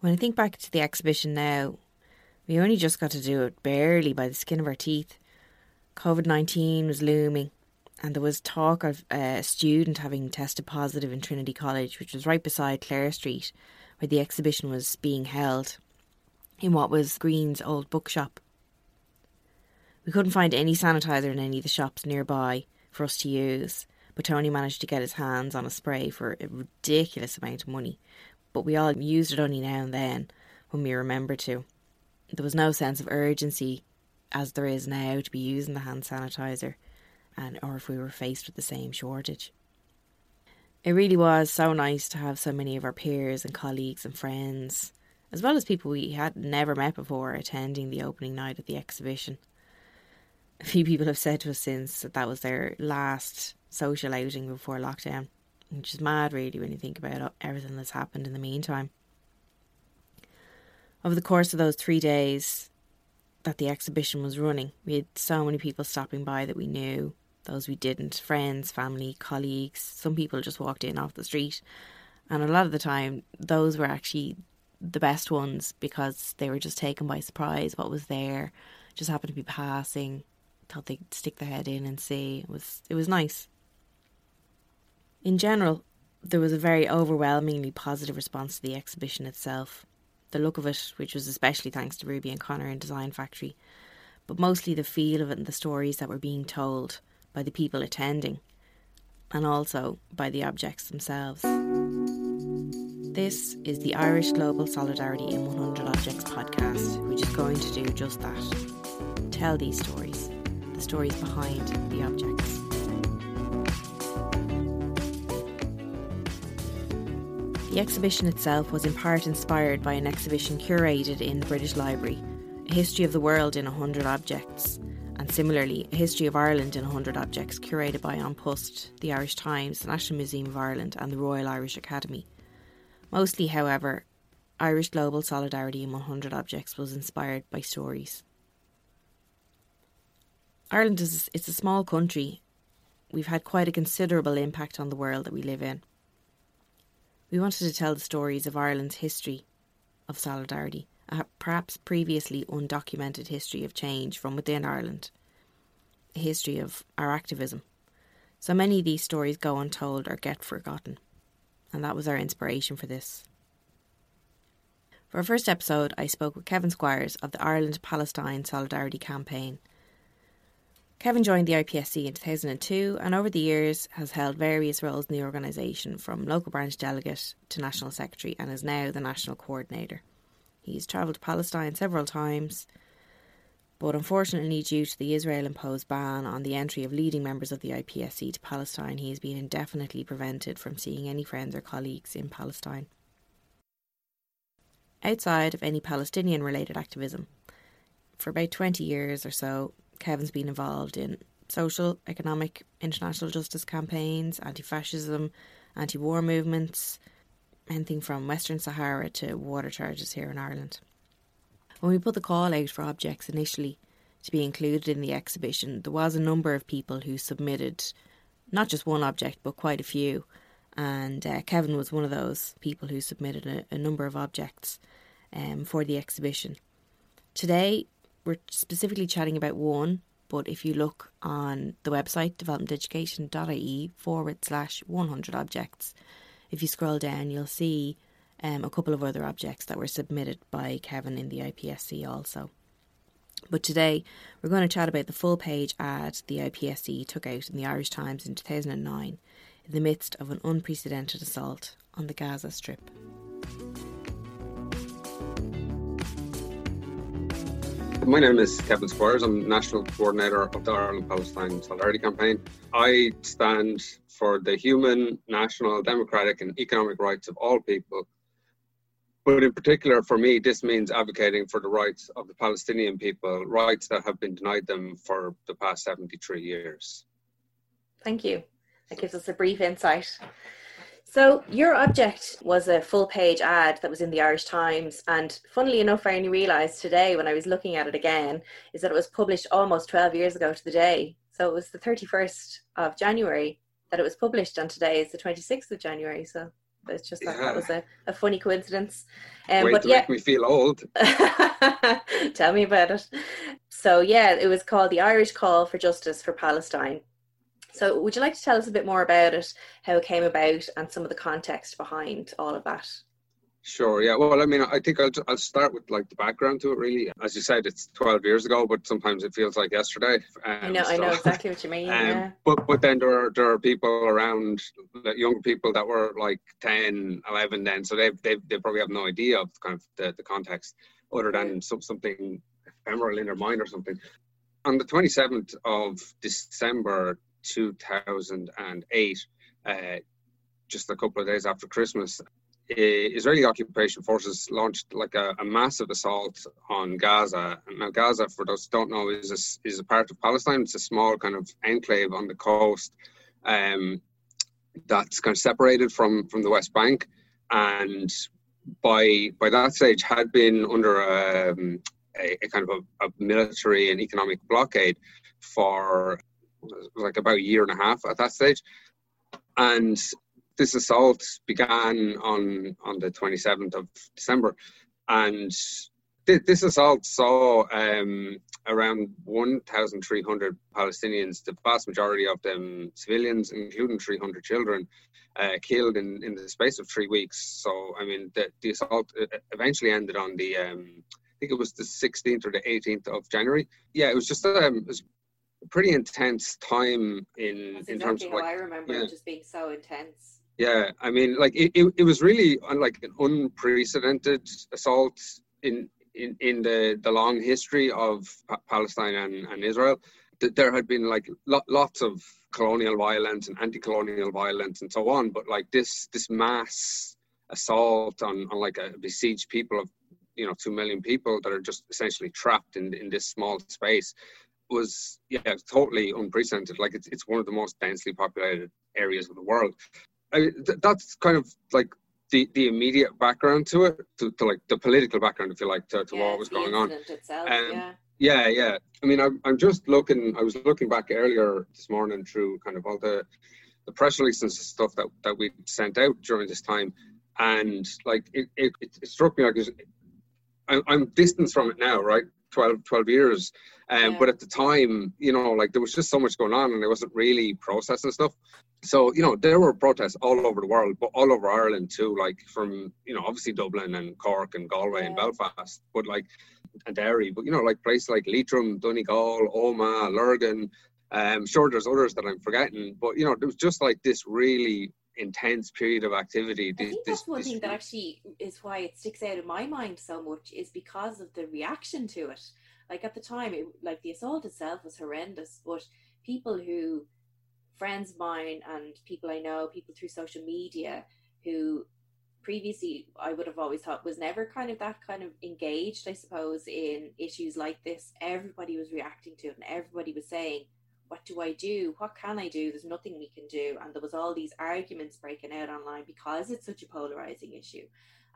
When I think back to the exhibition now, we only just got to do it barely by the skin of our teeth. COVID 19 was looming, and there was talk of a student having tested positive in Trinity College, which was right beside Clare Street, where the exhibition was being held, in what was Greene's old bookshop. We couldn't find any sanitizer in any of the shops nearby for us to use, but Tony managed to get his hands on a spray for a ridiculous amount of money. But we all used it only now and then when we remembered to. There was no sense of urgency as there is now to be using the hand sanitizer and or if we were faced with the same shortage. It really was so nice to have so many of our peers and colleagues and friends, as well as people we had never met before, attending the opening night of the exhibition. A few people have said to us since that that was their last social outing before lockdown, which is mad, really, when you think about everything that's happened in the meantime. Over the course of those three days that the exhibition was running, we had so many people stopping by that we knew, those we didn't, friends, family, colleagues. Some people just walked in off the street. And a lot of the time, those were actually the best ones because they were just taken by surprise. What was there just happened to be passing. Thought they'd stick their head in and see. It was it was nice. In general, there was a very overwhelmingly positive response to the exhibition itself. The look of it, which was especially thanks to Ruby and Connor in Design Factory, but mostly the feel of it and the stories that were being told by the people attending, and also by the objects themselves. This is the Irish Global Solidarity in 100 Objects podcast, which is going to do just that tell these stories, the stories behind the objects. The exhibition itself was in part inspired by an exhibition curated in the British Library, A History of the World in 100 Objects, and similarly, A History of Ireland in 100 Objects, curated by An Post, the Irish Times, the National Museum of Ireland, and the Royal Irish Academy. Mostly, however, Irish Global Solidarity in 100 Objects was inspired by stories. Ireland is it's a small country. We've had quite a considerable impact on the world that we live in. We wanted to tell the stories of Ireland's history of solidarity, a perhaps previously undocumented history of change from within Ireland, a history of our activism. So many of these stories go untold or get forgotten, and that was our inspiration for this. For our first episode, I spoke with Kevin Squires of the Ireland Palestine Solidarity Campaign Kevin joined the IPSC in 2002 and over the years has held various roles in the organisation from local branch delegate to national secretary and is now the national coordinator. He's travelled to Palestine several times, but unfortunately, due to the Israel imposed ban on the entry of leading members of the IPSC to Palestine, he has been indefinitely prevented from seeing any friends or colleagues in Palestine. Outside of any Palestinian related activism, for about 20 years or so, Kevin's been involved in social, economic, international justice campaigns, anti fascism, anti war movements, anything from Western Sahara to water charges here in Ireland. When we put the call out for objects initially to be included in the exhibition, there was a number of people who submitted not just one object but quite a few. And uh, Kevin was one of those people who submitted a, a number of objects um, for the exhibition. Today, we're specifically chatting about one, but if you look on the website developmenteducation.ie forward slash 100 objects, if you scroll down, you'll see um, a couple of other objects that were submitted by Kevin in the IPSC also. But today we're going to chat about the full page ad the IPSC took out in the Irish Times in 2009 in the midst of an unprecedented assault on the Gaza Strip. My name is Kevin Squires. I'm National Coordinator of the Ireland Palestine Solidarity Campaign. I stand for the human, national, democratic, and economic rights of all people. But in particular, for me, this means advocating for the rights of the Palestinian people, rights that have been denied them for the past 73 years. Thank you. That gives us a brief insight. So your object was a full page ad that was in the Irish Times, and funnily enough, I only realised today when I was looking at it again is that it was published almost twelve years ago to the day. So it was the thirty first of January that it was published, and today is the twenty sixth of January. So It's just that yeah. that was a, a funny coincidence. Um, Way but yeah, make me feel old. tell me about it. So yeah, it was called the Irish Call for Justice for Palestine. So would you like to tell us a bit more about it, how it came about, and some of the context behind all of that? Sure. Yeah. Well, I mean, I think I'll I'll start with like the background to it. Really, as you said, it's 12 years ago, but sometimes it feels like yesterday. Um, I know. So, I know exactly what you mean. Um, yeah. But but then there are there are people around, young people that were like 10, 11 then, so they they they probably have no idea of kind of the, the context, other than some, something ephemeral in their mind or something. On the 27th of December 2008, uh, just a couple of days after Christmas, Israeli occupation forces launched like a, a, massive assault on Gaza. Now, Gaza, for those who don't know, is a, is a part of Palestine. It's a small kind of enclave on the coast um, that's kind of separated from from the West Bank, and by by that stage had been under um, a, a, kind of a, a military and economic blockade for like about a year and a half at that stage, and this assault began on on the 27th of December, and th- this assault saw um, around 1,300 Palestinians, the vast majority of them civilians, including 300 children, uh, killed in, in the space of three weeks. So, I mean, the, the assault uh, eventually ended on the, um, I think it was the 16th or the 18th of January. Yeah, it was just um, it was pretty intense time in, That's in exactly terms of like, I remember yeah. it just being so intense. Yeah, I mean, like it, it, it was really uh, like an unprecedented assault in in, in the, the long history of Palestine and, and Israel. There had been like lo- lots of colonial violence and anti-colonial violence and so on, but like this this mass assault on, on like a besieged people of you know two million people that are just essentially trapped in in this small space was yeah totally unprecedented. Like it's it's one of the most densely populated areas of the world. I, th- that's kind of like the, the immediate background to it, to, to like the political background, if you like, to, to yeah, what was going on. Itself, um, yeah. yeah, yeah. I mean, I'm, I'm just looking. I was looking back earlier this morning through kind of all the the press releases and stuff that that we sent out during this time, and like it, it, it struck me like I'm, I'm distanced from it now, right? 12, 12 years. Um, yeah. But at the time, you know, like there was just so much going on and I wasn't really processing stuff. So, you know, there were protests all over the world, but all over Ireland too, like from, you know, obviously Dublin and Cork and Galway yeah. and Belfast, but like, and Derry, but, you know, like places like Leitrim, Donegal, Omagh, Lurgan. Um, sure, there's others that I'm forgetting, but, you know, there was just like this really intense period of activity. I think that's one thing that actually is why it sticks out in my mind so much is because of the reaction to it. Like at the time, it, like the assault itself was horrendous, but people who, friends of mine and people I know, people through social media who previously I would have always thought was never kind of that kind of engaged, I suppose, in issues like this. Everybody was reacting to it and everybody was saying, what do I do? What can I do? There's nothing we can do. And there was all these arguments breaking out online because it's such a polarizing issue,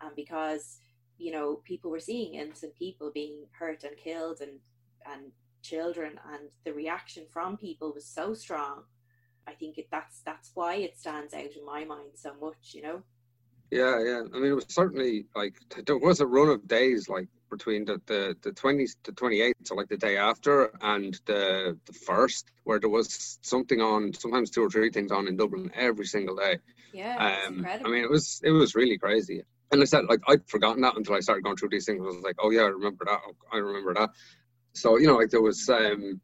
and because you know people were seeing innocent people being hurt and killed, and and children, and the reaction from people was so strong. I think it, that's that's why it stands out in my mind so much. You know. Yeah, yeah. I mean, it was certainly like there was a run of days like between the the the twentieth to twenty eighth, so like the day after, and the the first, where there was something on, sometimes two or three things on in Dublin every single day. Yeah, um, I mean, it was it was really crazy. And I said, like, I'd forgotten that until I started going through these things. I was like, oh yeah, I remember that. I remember that. So you know, like there was um,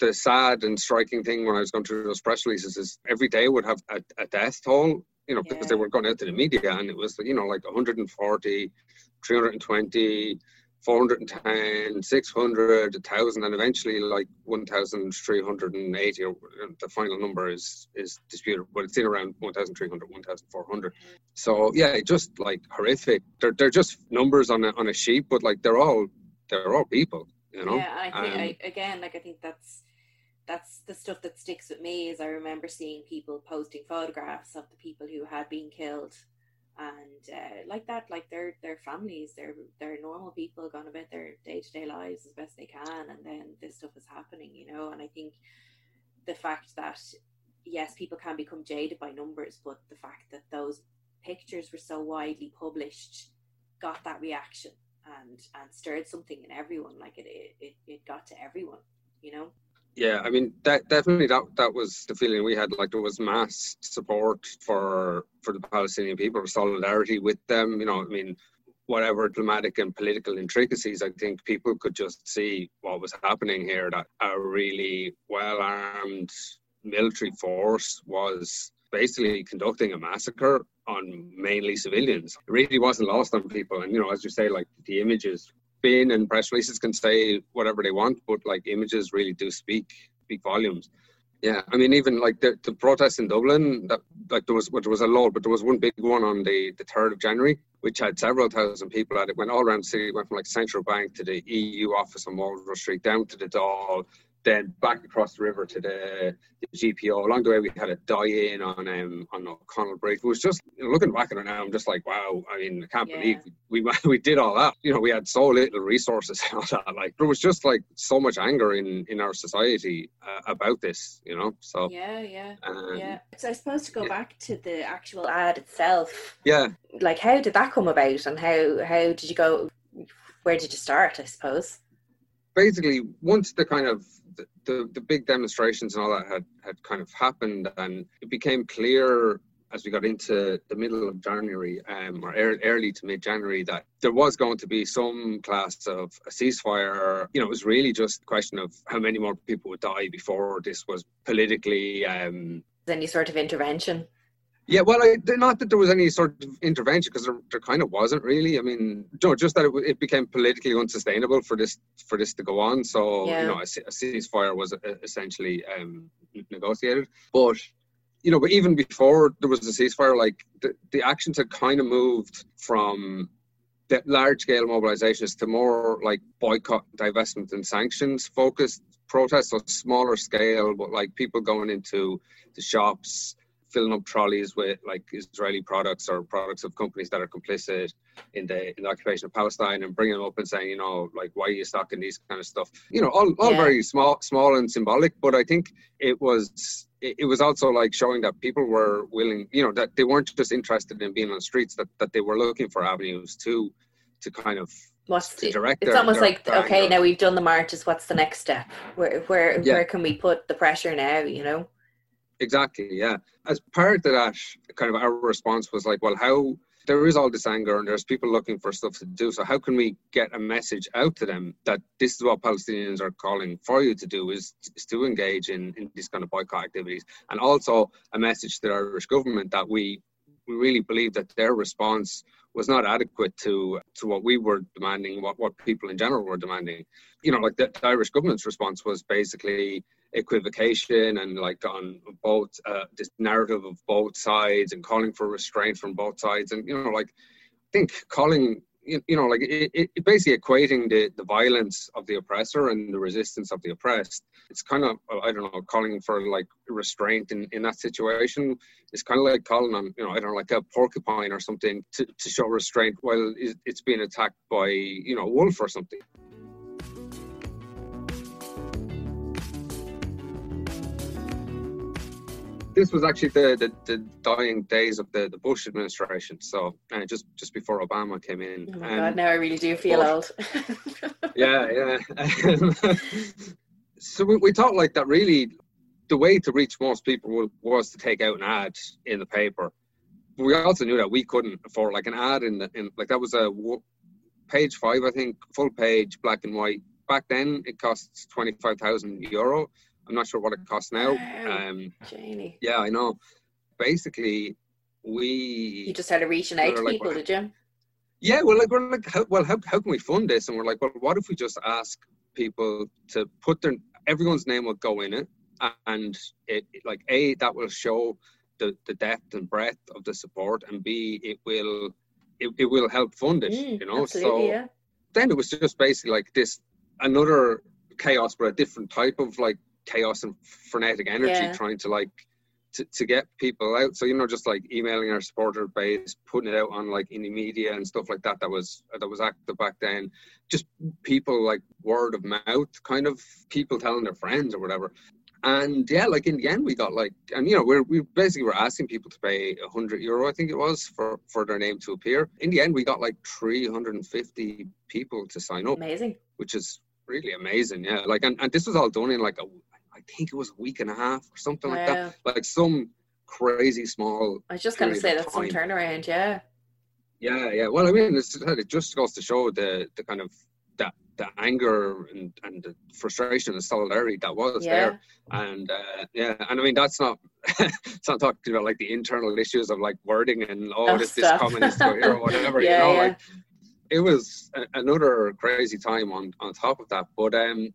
the sad and striking thing when I was going through those press releases is every day would have a, a death toll you know, yeah. because they were going out to the media and it was, you know, like 140, 320, 410, 600, 1,000, and eventually like 1,380, or the final number is is disputed, but it's in around 1,300, 1,400. So yeah, just like horrific. They're, they're just numbers on a, on a sheet, but like they're all they're all people, you know. Yeah, I think um, I, again, like I think that's that's the stuff that sticks with me. Is I remember seeing people posting photographs of the people who had been killed and uh, like that like their their families they're they're normal people going about their day-to-day lives as best they can and then this stuff is happening you know? And i think the fact that yes people can become jaded by numbers but the fact that those pictures were so widely published got that reaction and and stirred something in everyone like it it, it got to everyone you know yeah i mean that definitely that that was the feeling we had like there was mass support for for the palestinian people solidarity with them you know i mean whatever diplomatic and political intricacies, I think people could just see what was happening here. That a really well armed military force was basically conducting a massacre on mainly civilians. It really wasn't lost on people. And, you know, as you say, like the images, Bin and press releases can say whatever they want, but like images really do speak, speak volumes. Yeah, I mean, even like the, the protests in Dublin, that like there was well, there was a lot, but there was one big one on the the third of January, which had several thousand people at it. Went all around the city, went from like Central Bank to the EU office on Marlborough Street, down to the Dáil, then back across the river to the, the GPO. Along the way, we had a die-in on um, on O'Connell Bridge. It was just you know, looking back at it now, I'm just like, wow. I mean, I can't yeah. believe we, we we did all that. You know, we had so little resources and all that. Like there was just like so much anger in in our society uh, about this. You know, so yeah, yeah, um, yeah. So I suppose to go yeah. back to the actual ad itself. Yeah. Like, how did that come about, and how how did you go? Where did you start? I suppose basically once the kind of the, the big demonstrations and all that had, had kind of happened, and it became clear as we got into the middle of January um, or early to mid January that there was going to be some class of a ceasefire. You know, it was really just a question of how many more people would die before this was politically. Um, any sort of intervention? Yeah, well, I, not that there was any sort of intervention because there, there, kind of wasn't really. I mean, know, just that it, it, became politically unsustainable for this for this to go on. So yeah. you know, a, a, ceasefire was essentially um, negotiated. But you know, but even before there was a ceasefire, like the, the actions had kind of moved from the large scale mobilizations to more like boycott, divestment, and sanctions focused protests, so smaller scale, but like people going into the shops filling up trolleys with like Israeli products or products of companies that are complicit in the in the occupation of Palestine and bringing them up and saying, you know, like why are you stocking these kind of stuff? You know, all, all yeah. very small, small and symbolic. But I think it was it, was also like showing that people were willing, you know, that they weren't just interested in being on the streets, that that they were looking for avenues to to kind of what's to direct it's their, almost their, like their okay now we've done the marches what's the next step where where yeah. where can we put the pressure now you know Exactly, yeah. As part of that, kind of our response was like, well, how there is all this anger and there's people looking for stuff to do. So how can we get a message out to them that this is what Palestinians are calling for you to do is, is to engage in, in these kind of boycott activities and also a message to the Irish government that we we really believe that their response was not adequate to to what we were demanding, what, what people in general were demanding. You know, like the, the Irish government's response was basically equivocation and like on both uh, this narrative of both sides and calling for restraint from both sides and you know like I think calling you, you know like it, it basically equating the, the violence of the oppressor and the resistance of the oppressed. It's kind of i don't know calling for like restraint in, in that situation. It's kind of like calling on you know i don't know like a porcupine or something to, to show restraint while it's being attacked by you know a wolf or something this was actually the, the, the, dying days of the, the Bush administration. So uh, just just before Obama came in. Oh my um, God! Now I really do feel but, old. yeah, yeah. so we, we thought like that. Really, the way to reach most people was to take out an ad in the paper. But we also knew that we couldn't afford like an ad in the in like that was a page five, I think, full page, black and white. Back then, it costs twenty five thousand euro I'm not sure what it costs now. Um, Janie. Yeah, I know. Basically, we. You just had to reach out to like, people, did you? Yeah, well, like we're like, how, well, how how can we fund this? And we're like, well, what if we just ask people to put their everyone's name will go in it, and it like a that will show the the depth and breadth of the support, and b it will it, it will help fund it. Mm, you know, so yeah. then it was just basically like this another chaos, but a different type of like chaos and frenetic energy yeah. trying to like to, to get people out. So you know, just like emailing our supporter base, putting it out on like in the media and stuff like that. That was that was active back then. Just people like word of mouth, kind of people telling their friends or whatever. And yeah, like in the end, we got like, and you know, we're, we basically were asking people to pay a hundred euro, I think it was, for, for their name to appear. In the end, we got like 350 people to sign up. Amazing. Which is really amazing. Yeah. Like, and, and this was all done in like a, I think it was a week and a half or something like that. Like some crazy small. I was just going to say that's some turnaround. Yeah. Yeah. Yeah. Well, I mean, it just goes to show the, the kind of that the anger and, and the frustration and solidarity that was yeah. there. And uh, yeah, and I mean that's not it's not talking about like the internal issues of like wording and oh, oh this, this communist or whatever. yeah, you know, yeah. like it was a, another crazy time on on top of that. But um,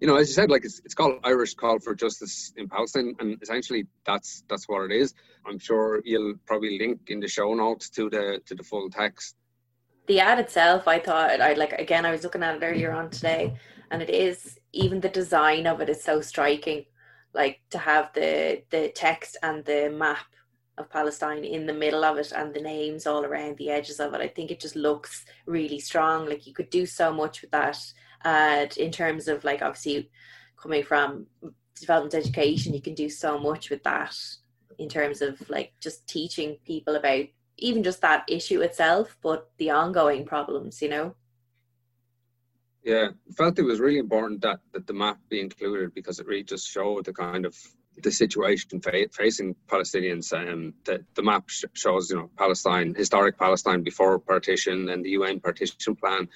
you know, as you said, like it's, it's called Irish Call for Justice in Palestine, and essentially that's that's what it is. I'm sure you'll probably link in the show notes to the to the full text the ad itself, I thought I like again. I was looking at it earlier on today, and it is even the design of it is so striking. Like to have the the text and the map of Palestine in the middle of it and the names all around the edges of it. I think it just looks really strong. Like you could do so much with that ad in terms of like obviously coming from development education, you can do so much with that in terms of like just teaching people about even just that issue itself, but the ongoing problems, you know. Yeah, felt it was really important that, that the map be included because it really just showed the kind of the situation fa- facing Palestinians. Um, the, the map sh- shows, you know, Palestine, historic Palestine before partition and the UN partition plan.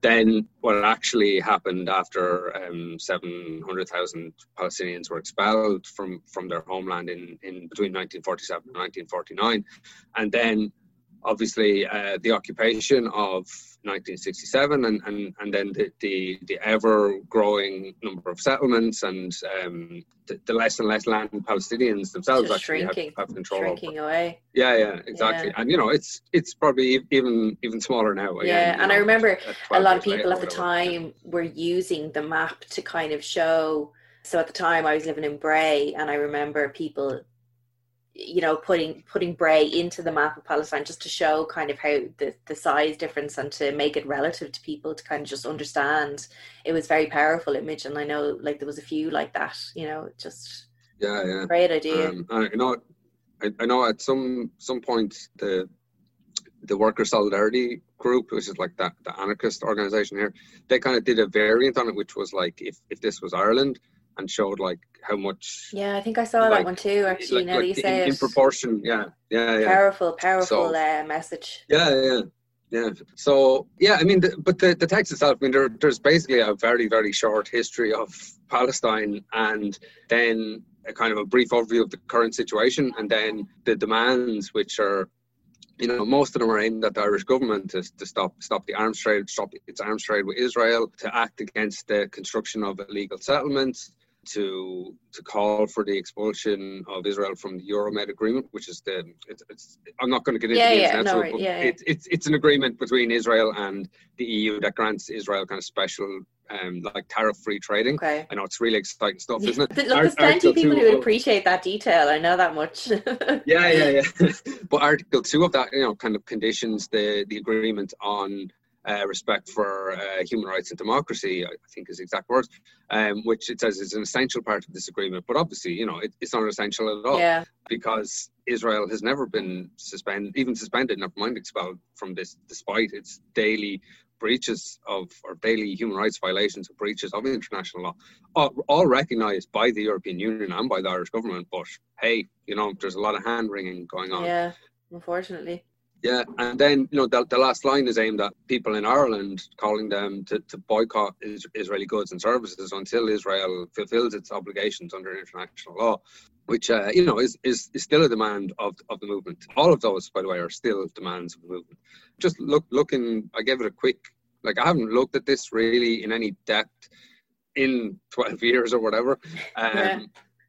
Then what actually happened after um, 700,000 Palestinians were expelled from, from their homeland in, in between 1947 and 1949. And then obviously uh, the occupation of 1967 and, and, and then the, the, the ever growing number of settlements and um, the, the, less and less land Palestinians themselves Just actually have, have control shrinking over. away. Yeah, yeah, exactly. Yeah. And you know, it's it's probably even even smaller now. Again, yeah, and know, I remember a lot of people at the time were using the map to kind of show. So at the time, I was living in Bray, and I remember people you know putting putting Bray into the map of Palestine just to show kind of how the the size difference and to make it relative to people to kind of just understand it was very powerful image. And I know like there was a few like that you know just yeah yeah. great idea. Um, I know I, I know at some some point the the worker solidarity group which is like that the anarchist organization here they kind of did a variant on it which was like if if this was Ireland and showed like how much. Yeah, I think I saw like, that one too. Actually, like, now like you say in, it. in proportion. Yeah, yeah, yeah. Powerful, powerful so, uh, message. Yeah, yeah. Yeah. So yeah, I mean, the, but the, the text itself, I mean, there, there's basically a very very short history of Palestine, and then a kind of a brief overview of the current situation, and then the demands, which are, you know, most of them are aimed at the Irish government to, to stop stop the arms trade, stop its arms trade with Israel, to act against the construction of illegal settlements, to to call for the expulsion of Israel from the Euromed agreement, which is the it's, it's I'm not going to get into yeah, the yeah, no, but yeah, it's it's it's an agreement between Israel and the EU that grants Israel kind of special um, like tariff-free trading. Okay. I know it's really exciting stuff, isn't it? Look, there's plenty of people who would appreciate that detail. I know that much. yeah, yeah, yeah. but Article Two of that, you know, kind of conditions the the agreement on uh, respect for uh, human rights and democracy, I think is exact words, um, which it says is an essential part of this agreement. But obviously, you know, it, it's not essential at all yeah. because Israel has never been suspended, even suspended, never mind expelled from this, despite its daily breaches of or daily human rights violations or breaches of international law, all, all recognised by the European Union and by the Irish government. But hey, you know, there's a lot of hand wringing going on. Yeah, unfortunately. Yeah, and then you know the, the last line is aimed at people in Ireland, calling them to, to boycott is, Israeli goods and services until Israel fulfills its obligations under international law, which uh, you know is, is is still a demand of of the movement. All of those, by the way, are still demands of the movement. Just look looking, I gave it a quick like I haven't looked at this really in any depth in 12 years or whatever. Um, yeah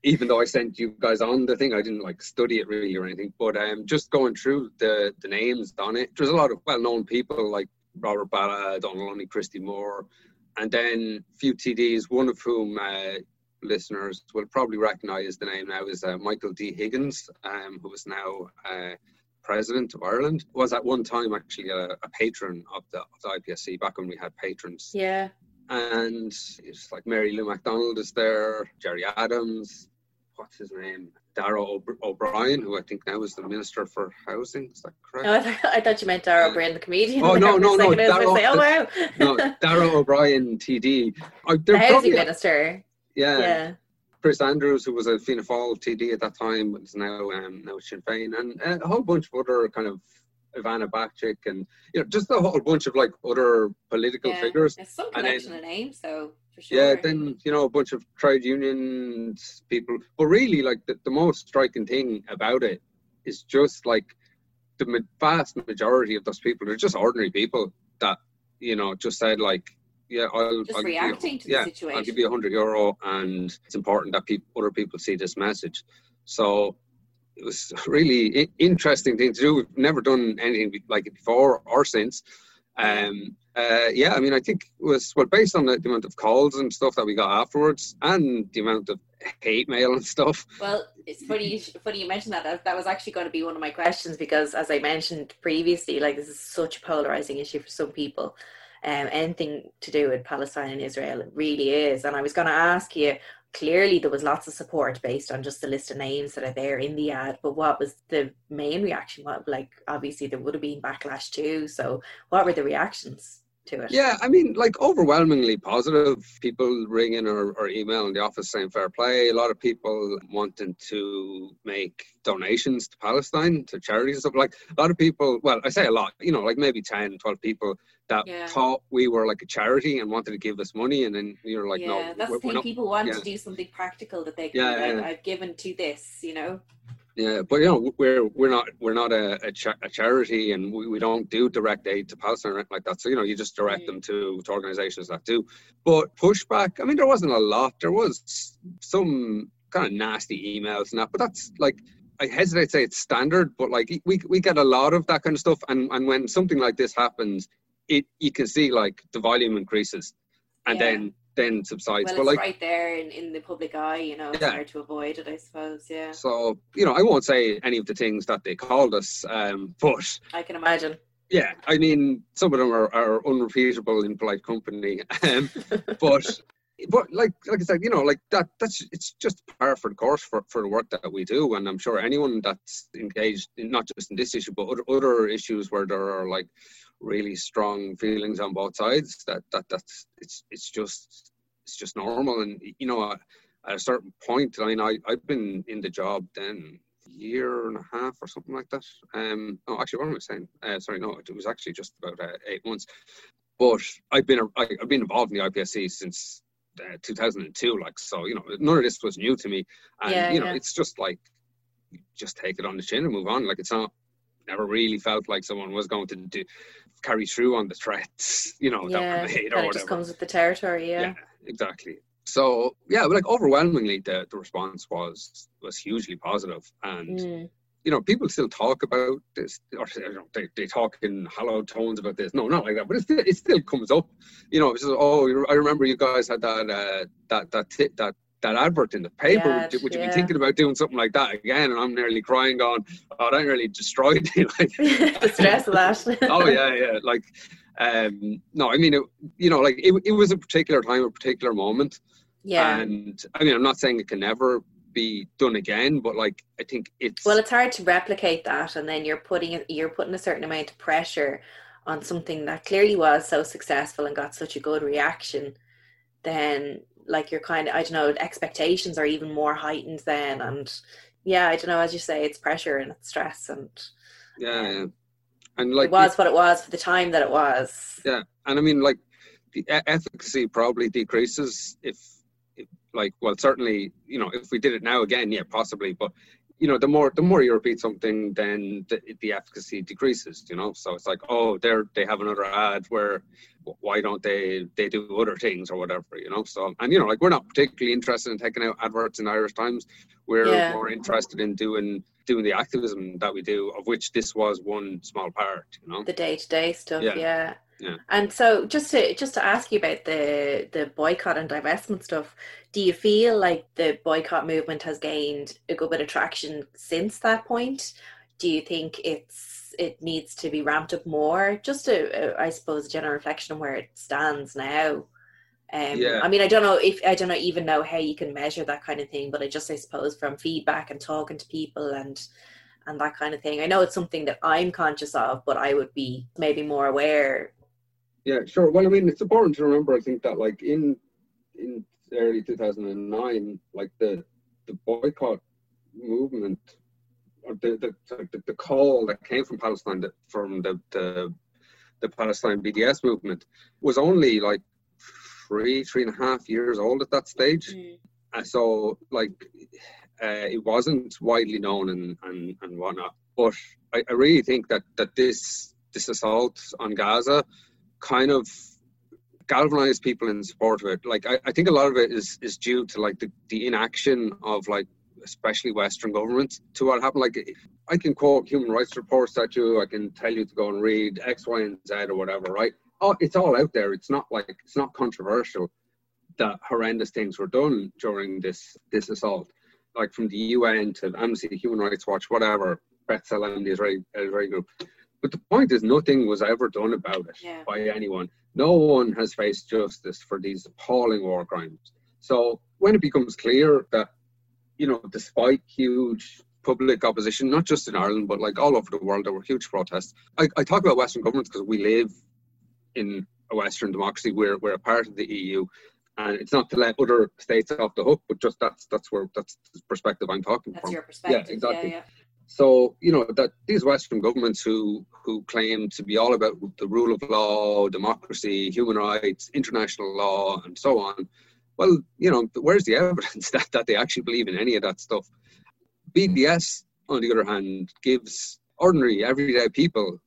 even though I sent you guys on the thing, I didn't like study it really or anything. But um, just going through the the names on it, there's a lot of well known people like Robert Ballagh, Donald Lunny, Christy Moore, and then a few TDs, one of whom uh, listeners will probably recognise the name now is uh, Michael D. Higgins, um, who is now uh, president of Ireland. Was at one time actually a, a patron of the, of the IPSC back when we had patrons. Yeah and it's like Mary Lou McDonald is there, Gerry Adams, what's his name? Darragh O'Brien, who I think now is the Minister for Housing. Is that correct? No, I, th- I thought you meant Dara Ó Briain, the comedian. Oh, no, no, no. Darragh, say, oh, wow. no, Darragh O'Brien, TD. Oh, the Housing probably, Minister. Yeah. yeah. Chris Andrews, who was a Fianna Fáil TD at that time, is now um, now Sinn Féin, and a whole bunch of other kind of Ivana Bacik, and you know, just a whole bunch of like other political yeah. figures. There's some connection then, of names, so Sure. Yeah, then you know a bunch of trade unions people, but really, like the, the most striking thing about it is just like the vast majority of those people are just ordinary people that you know just said like, yeah, I'll just I'll reacting you, to yeah, the situation. I'll give you a hundred euro, and it's important that people, other people see this message. So it was really interesting thing to do. We've never done anything like it before or since. Um, uh, yeah, I mean, I think it was well based on the, the, amount of calls and stuff that we got afterwards, and the amount of hate mail and stuff. Well, it's funny. You, funny you mentioned that. That was actually going to be one of my questions because, as I mentioned previously, like this is such a polarizing issue for some people. Um, anything to do with Palestine and Israel, it really is. And I was going to ask you, clearly there was lots of support based on just the list of names that are there in the ad but what was the main reaction what like obviously there would have been backlash too so what were the reactions to it yeah i mean like overwhelmingly positive people ringing or, or email in the office saying fair play a lot of people wanting to make donations to palestine to charities and stuff like a lot of people well i say a lot you know like maybe 10 12 people that yeah. thought we were like a charity and wanted to give us money, and then you're like, yeah, no, that's the thing. Not, people want yeah. to do something practical that they can. Yeah, like, I've given to this, you know. Yeah, but you know we're we're not we're not a, a, cha- a, charity, and we, we don't do direct aid to Palestine or anything like that. So you know you just direct mm. them to, to organisations that do. But pushback, I mean, there wasn't a lot. There was some kind of nasty emails and that, but that's like I hesitate to say it's standard, but like we we get a lot of that kind of stuff, and and when something like this happens, it you can see like the volume increases and yeah. then then subsides. Well, but like right there in, in the public eye, you know, it's yeah. hard to avoid it, I suppose. Yeah. So you know, I won't say any of the things that they called us, um, but I can imagine. Yeah, I mean, some of them are, are unrepeatable in polite company, um, but but like like I said, you know, like that that's it's just par for the course for, for the work that we do, and I'm sure anyone that's engaged in not just in this issue but other, other issues where there are like really strong feelings on both sides. That that that's it's it's just it's just normal. And you know, at, at a certain point, I mean, I I've been in the job then year and a half or something like that. Um, no, actually, what am I saying? Uh, sorry, no, it was actually just about uh, eight months. But I've been I, I've been involved in the IPSC since uh, 2002. Like so, you know, none of this was new to me. And yeah, you know, yeah. it's just like just take it on the chin and move on. Like it's not never really felt like someone was going to do carry through on the threats, you know, yeah, that were made or whatever. just comes with the territory, yeah. yeah exactly. So yeah, like overwhelmingly, the, the response was was hugely positive, and mm. you know, people still talk about this, or you know, they, they talk in hollow tones about this. No, not like that, but it still, it still comes up. You know, it's just, oh, I remember you guys had that uh, that that t- that that advert in the paper. Yeah, would, would you yeah. be thinking about doing something like that again? And I'm nearly crying, going, "Oh, that really destroyed me!" like the stress of that. oh yeah, yeah. Like, um, no, I mean, it, you know, like it, it was a particular time, a particular moment. Yeah. And I mean, I'm not saying it can never be done again, but like I think it's well, it's hard to replicate that, and then you're putting you're putting a certain amount of pressure on something that clearly was so successful and got such a good reaction. Then like your kind of I don't know expectations are even more heightened then, and yeah, I don't know as you say, it's pressure and it's stress and yeah, yeah. and like it was what it was for the time that it was. Yeah, and I mean like the efficacy probably decreases if, if like well certainly you know if we did it now again yeah possibly but you know the more the more you repeat something then the, the efficacy decreases you know? So it's like oh they're they have another ad where why don't they they do other things or whatever you know? So and you know like we're not particularly interested in taking out adverts in irish times. We're yeah. more interested in doing doing the activism that we do of which this was one small part you know? The day-to-day stuff yeah, yeah. Yeah. And so just to just to ask you about the the boycott and divestment stuff, do you feel like the boycott movement has gained a good bit of traction since that point? Do you think it's it needs to be ramped up more? Just a, a I suppose a general reflection on where it stands now. Um, yeah. I mean, I don't know if I don't know even know how you can measure that kind of thing, but I just I suppose from feedback and talking to people and and that kind of thing. I know it's something that I'm conscious of, but I would be maybe more aware. Yeah, sure. Well, I mean, it's important to remember. I think that like in in early 2009, like the the boycott movement or the the, the, the call that came from Palestine that, from the, the the Palestine BDS movement was only like three, three and a half years old at that stage. Mm. Uh, so, like, uh, it wasn't widely known and, and, and whatnot. But I, I really think that, that this this assault on Gaza kind of galvanize people in support of it. Like, I, I think a lot of it is, is due to like the, the inaction of like especially Western governments, to what happened. Like, I can quote human rights reports at you. I can tell you to go and read X, Y, and Z or whatever, right? oh, it's all out there. It's not like it's not controversial that horrendous things were done during this this assault, like from the UN to Amnesty, Human Rights Watch, whatever, B'Tselem, the Israeli, Israeli group. But the point is, nothing was ever done about it yeah. by anyone. No one has faced justice for these appalling war crimes. So when it becomes clear that, you know, despite huge public opposition, not just in Ireland, but like all over the world, there were huge protests. I, I talk about Western governments because we live in a Western democracy. We're we're a part of the EU, and it's not to let other states off the hook, but just that's that's where that's the perspective I'm talking that's from. your perspective. Yeah, exactly. Yeah, yeah. So you know that these Western governments who who claim to be all about the rule of law, democracy, human rights, international law, and so on. Well, you know, where's the evidence that, that they actually believe in any of that stuff? BDS, on the other hand, gives ordinary, everyday people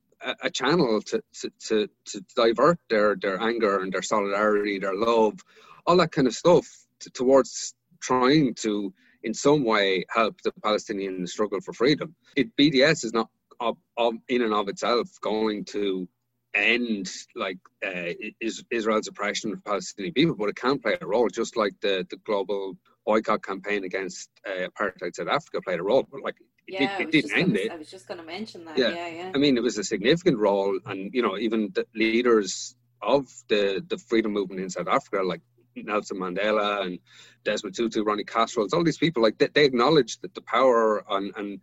a, channel to, to, to, to, divert their, their anger and their solidarity, their love, all that kind of stuff to, towards trying to, in some way, help the Palestinian struggle for freedom. It, BDS is not of, of, in and of itself going to end like uh, is, Israel's oppression of Palestinian people, but it can play a role, just like the, the global boycott campaign against uh, apartheid South Africa played a role. But like yeah, it, it didn't end gonna, it. I was just going to mention that. Yeah. yeah, yeah. I mean, it was a significant role, and you know, even the leaders of the the freedom movement in South Africa, like Nelson Mandela and Desmond Tutu, Ronnie Kasrils, all these people, like they, they acknowledged that the power and and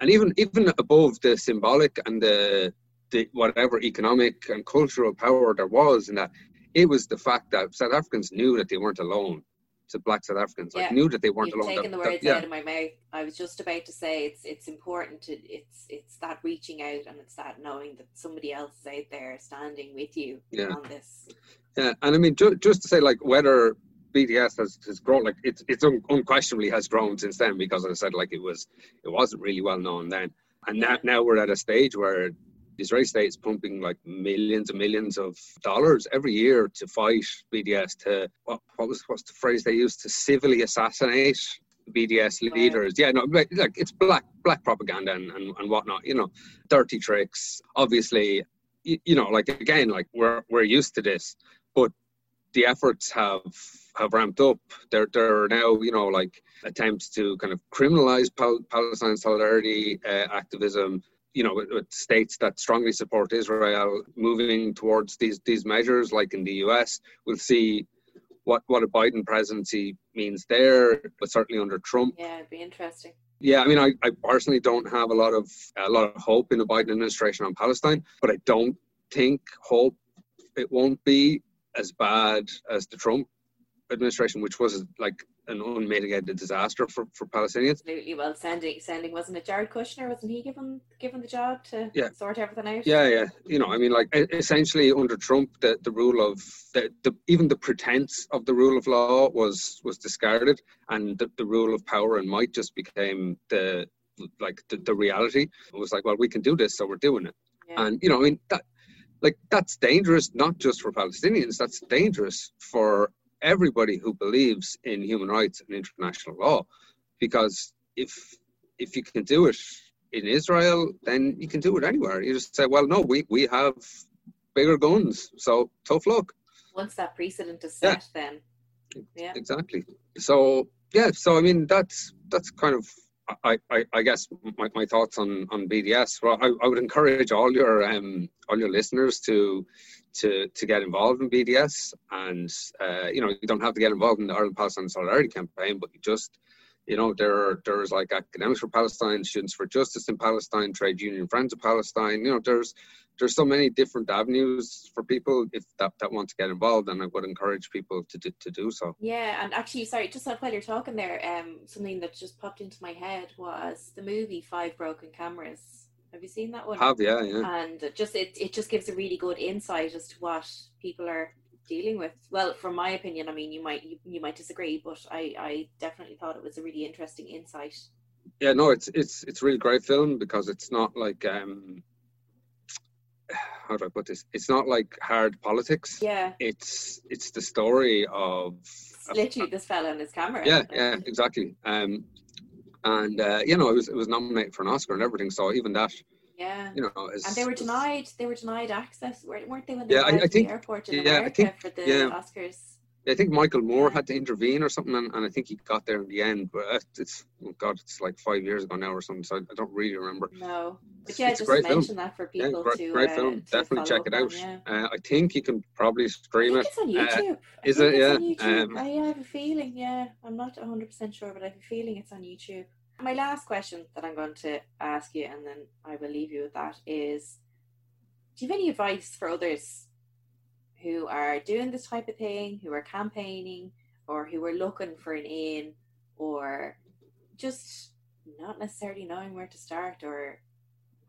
and even even above the symbolic and the the whatever economic and cultural power there was in that, it was the fact that South Africans knew that they weren't alone to black South Africans. Yeah. I knew that they weren't You've alone. Taken the words that, yeah. out of my mouth. I was just about to say it's it's important to it's it's that reaching out and it's that knowing that somebody else is out there standing with you yeah. on this. Yeah, and I mean ju- just to say like whether BDS has, has grown like it's it's un- unquestionably has grown since then because as I said like it was it wasn't really well known then and yeah. now now we're at a stage where the Israeli state is pumping like millions and millions of dollars every year to fight BDS to what, what was what's the phrase they used to civilly assassinate BDS leaders. Yeah, no, like it's black black propaganda and, and, and whatnot. You know, dirty tricks. Obviously, you, you know, like again, like we're we're used to this, but the efforts have have ramped up. There, there are now, you know, like attempts to kind of criminalize Pal- Palestine solidarity uh, activism, you know, with, states that strongly support Israel moving towards these these measures, like in the U.S., we'll see what what a Biden presidency means there, but certainly under Trump. Yeah, it'd be interesting. Yeah, I mean, I, I personally don't have a lot of a lot of hope in the Biden administration on Palestine, but I don't think hope it won't be as bad as the Trump administration, which was like an unmitigated disaster for, for Palestinians. Absolutely. Well, sending sending wasn't it Jared Kushner? Wasn't he given given the job to yeah. sort everything out? Yeah, yeah. You know, I mean, like essentially under Trump, the, the rule of the, the even the pretense of the rule of law was was discarded, and the, the rule of power and might just became the like the, the reality. It was like, well, we can do this, so we're doing it. Yeah. And you know, I mean that like that's dangerous not just for Palestinians. That's dangerous for everybody who believes in human rights and international law, because if if you can do it in Israel, then you can do it anywhere. You just say, well, no, we we have bigger guns, so tough luck. Once that precedent is set, yeah. then yeah, exactly. So yeah, so I mean that's that's kind of I, I, I guess my, my thoughts on, on BDS. Well, I, I would encourage all your um, all your listeners to to to get involved in BDS, and uh, you know you don't have to get involved in the Ireland Palestine Solidarity campaign, but you just you know there are, there's like academics for Palestine, students for justice in Palestine, trade union friends of Palestine. You know there's there's so many different avenues for people if that, that want to get involved and i would encourage people to do, to do so. Yeah and actually sorry just while you're talking there um something that just popped into my head was the movie five broken cameras. Have you seen that one? Have yeah yeah. And just it, it just gives a really good insight as to what people are dealing with well from my opinion i mean you might you, you might disagree but i i definitely thought it was a really interesting insight yeah no it's it's it's really great film because it's not like um how do I put this? It's not like hard politics. Yeah. It's it's the story of it's literally this fella and his camera. Yeah, yeah, exactly. Um, and uh, you know, it was it was nominated for an Oscar and everything. So even that. Yeah. You know, and they were denied. They were denied access, weren't they? When they yeah, I, I think, the airport in yeah, America I think, for the yeah. Oscars. I think Michael Moore had to intervene or something, and, and, I think he got there in the end. But it's oh God, it's like five years ago now or something, so I, I don't really remember. No, but yeah, it's just great mention film. that for people yeah, great, to great uh, film. To Definitely check it out. yeah. uh, I think you can probably stream it. It's on uh, YouTube. Uh, is it? Yeah. Um, I have a feeling. Yeah, I'm not 100 percent sure, but I have a feeling it's on YouTube. My last question that I'm going to ask you, and then I will leave you with that, is: Do you have any advice for others who are doing this type of thing, who are campaigning, or who are looking for an in, or just not necessarily knowing where to start or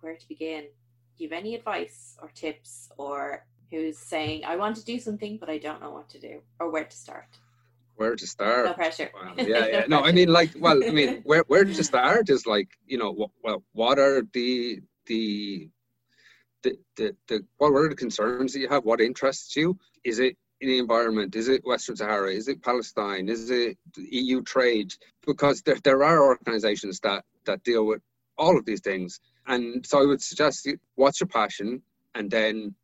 where to begin. Do you have any advice or tips, or who's saying, I want to do something, but I don't know what to do, or where to start? Where to start? No pressure. Well, yeah, yeah. no, I mean, like, well, I mean, where where to start is like, you know, well, what are the the the, the, the what are the concerns that you have? What interests you? Is it in the environment? Is it Western Sahara? Is it Palestine? Is it EU trade? Because there, there are organizations that, that deal with all of these things. And so I would suggest what's your passion? And then,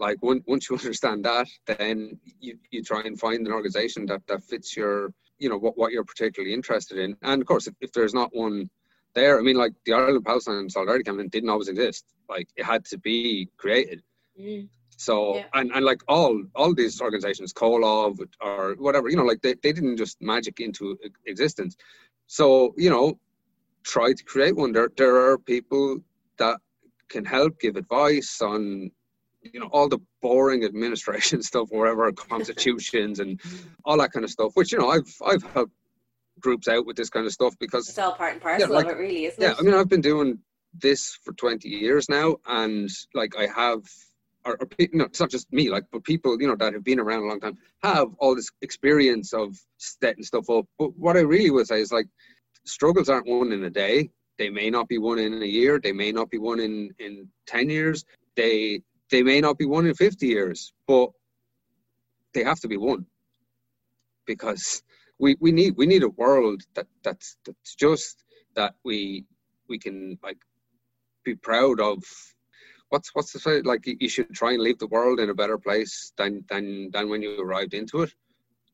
like, once you understand that, then you, you try and find an organization that, that fits your, you know, what, what you're particularly interested in. And of course, if, if there's not one there. I mean, like the Ireland Palestine Solidarity Campaign didn't always exist. Like it had to be created. Mm. So yeah. and, and like all all these organizations, Comhlamh or whatever, you know, like they, they didn't just magic into existence. So, you know, try to create one. There there are people that can help give advice on you know all the boring administration stuff wherever constitutions and all that kind of stuff which you know i've i've helped groups out with this kind of stuff because it's all part and parcel yeah, like, of it, really, isn't yeah, it? I mean, I've been doing this for 20 years now, and like I have, or, or you know, it's not just me, like, but people, you know, that have been around a long time have all this experience of setting stuff up. But what I really would say is like, struggles aren't won in a day. They may not be won in a year. They may not be won in in 10 years. They they may not be won in 50 years, but they have to be won because we, we need we need a world that that's that's just that we we can like be proud of. What's what's the say? Like you should try and leave the world in a better place than than than when you arrived into it.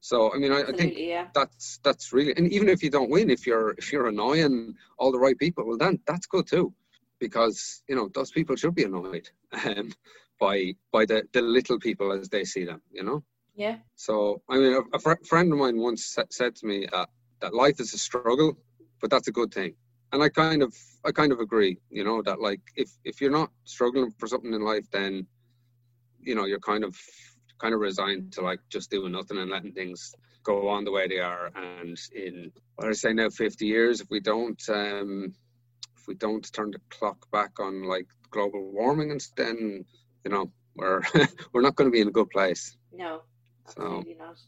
So i mean I, I, think yeah. that's that's really and even if you don't win if you're if you're annoying all the right people well then that's good too. Because you know those people should be annoyed. Um, by by the the little people as they see them you know yeah. So, I mean, a, a fr- friend of mine once sa- said to me uh, that life is a struggle, but that's a good thing. And I kind of, I kind of agree. You know that like if if you're not struggling for something in life, then you know you're kind of kind of resigned to like just doing nothing and letting things go on the way they are. And in what I say now, 50 years, if we don't um, if we don't turn the clock back on like global warming, and then you know we're we're not going to be in a good place. No, Absolutely so, not.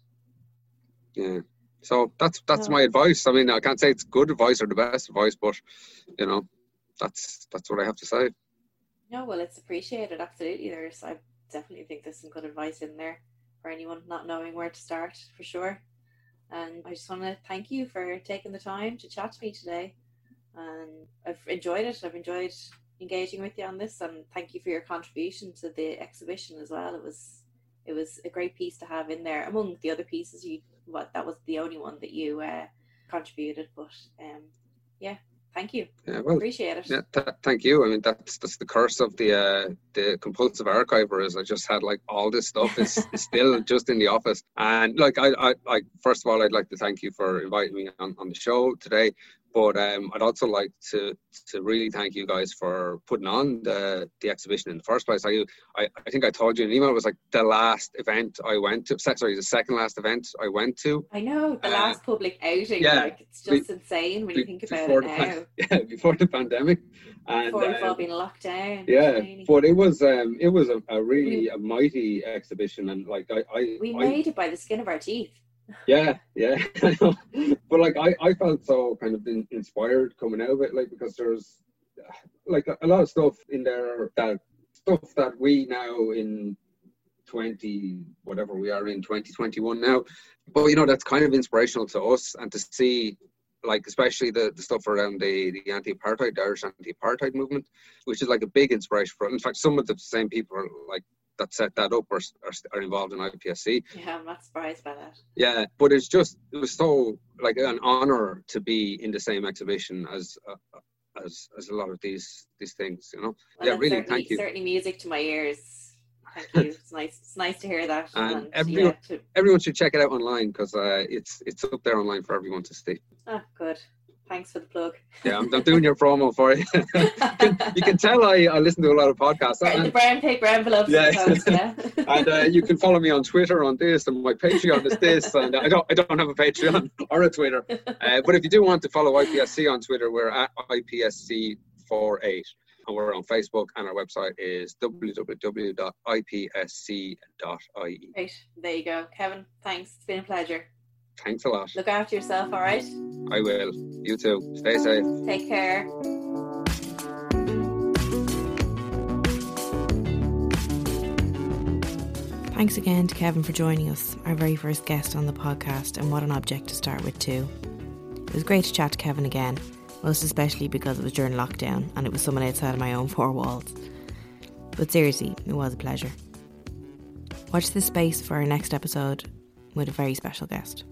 Yeah. So that's that's no. my advice. I mean, I can't say it's good advice or the best advice, but you know, that's that's what I have to say. No, well, it's appreciated. Absolutely, there's. I definitely think there's some good advice in there for anyone not knowing where to start, for sure. And I just want to thank you for taking the time to chat to me today. And I've enjoyed it. I've enjoyed engaging with you on this, and thank you for your contribution to the exhibition as well. It was it was a great piece to have in there among the other pieces you what that was the only one that you uh, contributed but um yeah thank you. Yeah, well, Appreciate it. Yeah, th- thank you. I mean, that's that's the curse of the uh, the compulsive archiver. Is I just had like all this stuff is, still just in the office, and like I, I, I, first of all, I'd like to thank you for inviting me on, on the show today. But um, I'd also like to to really thank you guys for putting on the the exhibition in the first place. I I, I think I told you in an email it was like the last event I went to. Sorry, the second last event I went to. I know the Uh, last public outing. yeah, like it's just insane when you think about it now. yeah, before the pandemic, and Before we've uh, all been locked down. yeah, Really. but it was um it was a, a really a mighty exhibition, and like I I, we I made it by the skin of our teeth. Yeah, yeah. But like I, I felt so kind of in, inspired coming out of it, like because there's like a, a lot of stuff in there that stuff that we now in twenty whatever we are in twenty twenty one now. But you know that's kind of inspirational to us and to see like especially the, the stuff around the, the anti-apartheid the Irish anti-apartheid movement, which is like a big inspiration for. In fact, some of the same people are like that set that up are, are, are involved in IPSC. Yeah, I'm not surprised by that. Yeah, but it's just it was so like an honor to be in the same exhibition as uh, as as a lot of these these things, you know. Well, yeah, really, thank you. Certainly music to my ears. Thank you. It's nice. It's nice to hear that. And yeah, everyone- to- Everyone should check it out online because uh, it's it's up there online for everyone to see. oh, good. Thanks for the plug. Yeah, I'm, I'm doing your promo for you. you, can, tell I, I listen to a lot of podcasts. the And, brown paper envelopes. Yeah. Yeah. and uh, you can follow me on Twitter on this, and my Patreon is this, and I don't I don't have a Patreon or a Twitter. Uh, but if you do want to follow IPSC on Twitter, we're at IPSC48. And we're on Facebook, and our website is www.ipsc.ie. Great. There you go. Kevin, thanks. It's been a pleasure. Thanks a lot. Look after yourself, all right? I will. You too. Stay safe. Take care. Thanks again to Kevin for joining us, our very first guest on the podcast, and what an object to start with, too. It was great to chat to Kevin again, most especially because it was during lockdown and it was someone outside of my own four walls. But seriously, it was a pleasure. Watch this space for our next episode with a very special guest.